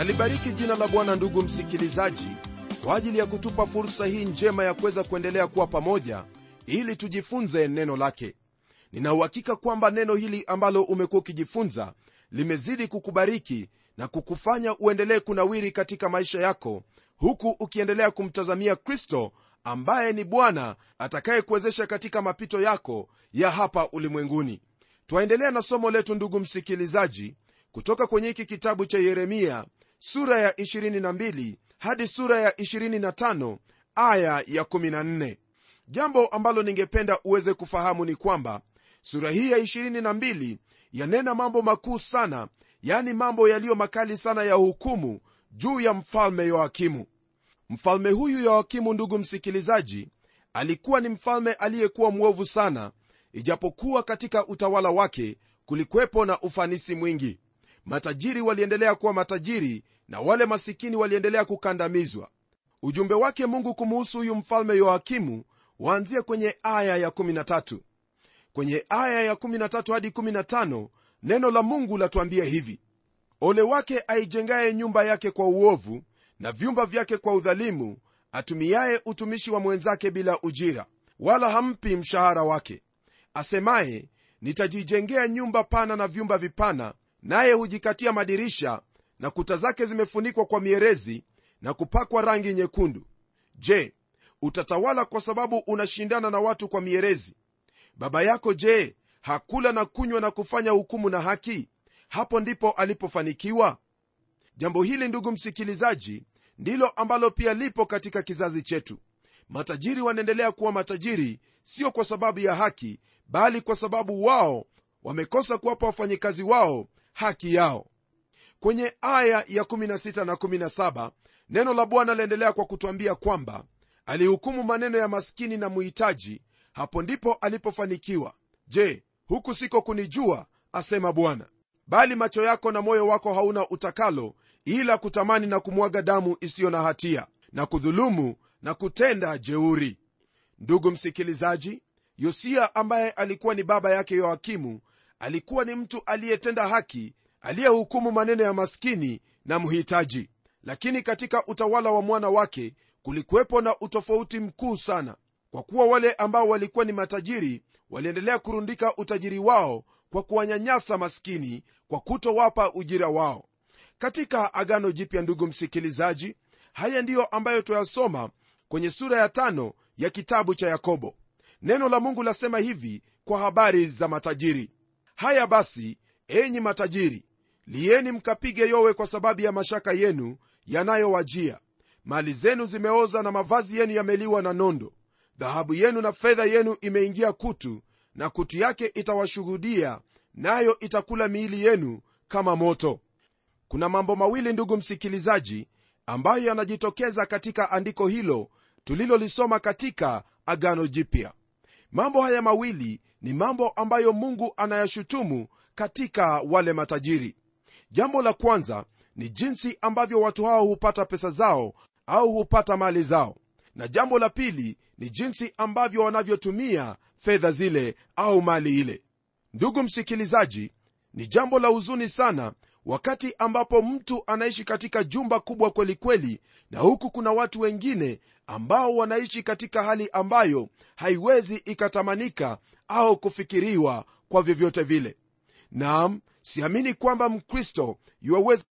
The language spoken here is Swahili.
Nalibariki jina la bwana ndugu msikilizaji kwa ajili ya kutupa fursa hii njema ya kuweza kuendelea kuwa pamoja ili tujifunze neno lake. Ninauhakika kwamba neno hili ambalo umekuwa ukijifunza limezidi kukubariki na kukufanya uendelee kunawiri katika maisha yako huku ukiendelea kumtazamia kristo ambaye ni bwana atakayekuwezesha katika mapito yako ya hapa ulimwenguni. Twaendelea na somo letu ndugu msikilizaji kutoka kwenye hiki kitabu cha yeremia sura ya 22 hadi sura ya 25 aya ya 14 jambo ambalo ningependa uweze kufahamu ni kwamba sura hii ya 22 yanena mambo makuu sana yani mambo yaliyo makali sana ya hukumu juu ya mfalme yoakimu. Mfalme huyu yoakimu ndugu msikilizaji alikuwa ni mfalme aliyekuwa mwovu sana ijapokuwa katika utawala wake kulikuwepo na ufanisi mwingi matajiri waliendelea kuwa matajiri na wale masikini waliendelea kukandamizwa. Ujumbe wake mungu kumuhusu huyu mfalme yoakimu waanzia kwenye aya ya13 kwenye aya ya13 hadi 15 neno la mungu latuambia hivi. Ole wake aijengaye nyumba yake kwa uovu na vyumba vyake kwa udhalimu atumiaye utumishi wa mwenzake bila ujira wala hampi mshahara wake. Asemaye nitajijengea nyumba pana na vyumba vipana naye hujikatia madirisha na kuta zake zimefunikwa kwa mierezi na kupakwa rangi nyekundu. Je utatawala kwa sababu unashindana na watu kwa mierezi? Baba yako je hakula na kunywa na kufanya hukumu na haki? Hapo ndipo alipofanikiwa? Jambo hili ndugu msikilizaji ndilo ambalo pia lipo katika kizazi chetu. Matajiri wanaendelea kuwa matajiri sio kwa sababu ya haki bali kwa sababu wao wamekosa kuwapa wafanyikazi wao haki yao. Kwenye aya ya 16 na 17 neno la bwana laendelea kwa kutwambia kwamba alihukumu maneno ya maskini na muhitaji hapo ndipo alipofanikiwa. Je huku siko kunijua asema bwana. Bali macho yako na moyo wako hauna utakalo ila kutamani na kumwaga damu isiyo na hatia na kudhulumu na kutenda jeuri. Ndugu msikilizaji yosia ambaye alikuwa ni baba yake yoakimu alikuwa ni mtu aliyetenda haki aliyehukumu maneno ya maskini na mhitaji lakini katika utawala wa mwana wake kulikuwepo na utofauti mkuu sana. Kwa kuwa wale ambao walikuwa ni matajiri waliendelea kurundika utajiri wao kwa kuwanyanyasa maskini kwa kutowapa ujira wao. Katika agano jipya ndugu msikilizaji haya ndiyo ambayo tuyasoma kwenye sura ya tano ya kitabu cha yakobo. Neno la mungu lasema hivi kwa habari za matajiri haya basi enyi matajiri lieni mkapige yowe kwa sababu ya mashaka yenu yanayowajia. Mali zenu zimeoza na mavazi yenu yameliwa na nondo. Dhahabu yenu na fedha yenu imeingia kutu na kutu yake itawashuhudia nayo itakula miili yenu kama moto. Kuna mambo mawili ndugu msikilizaji ambayo yanajitokeza katika andiko hilo tulilolisoma katika agano jipya. Mambo haya mawili ni mambo ambayo mungu anayashutumu katika wale matajiri. Jambo la kwanza ni jinsi ambavyo watu hao hupata pesa zao au hupata mali zao. Na jambo la pili ni jinsi ambavyo wanavyotumia fedha zile au mali ile. Ndugu msikilizaji ni jambo la huzuni sana wakati ambapo mtu anaishi katika jumba kubwa kwelikweli kweli, na huku kuna watu wengine ambao wanaishi katika hali ambayo haiwezi ikatamanika au kufikiriwa kwa vyovyote vile. Naam siamini kwamba mkristo yuwaweza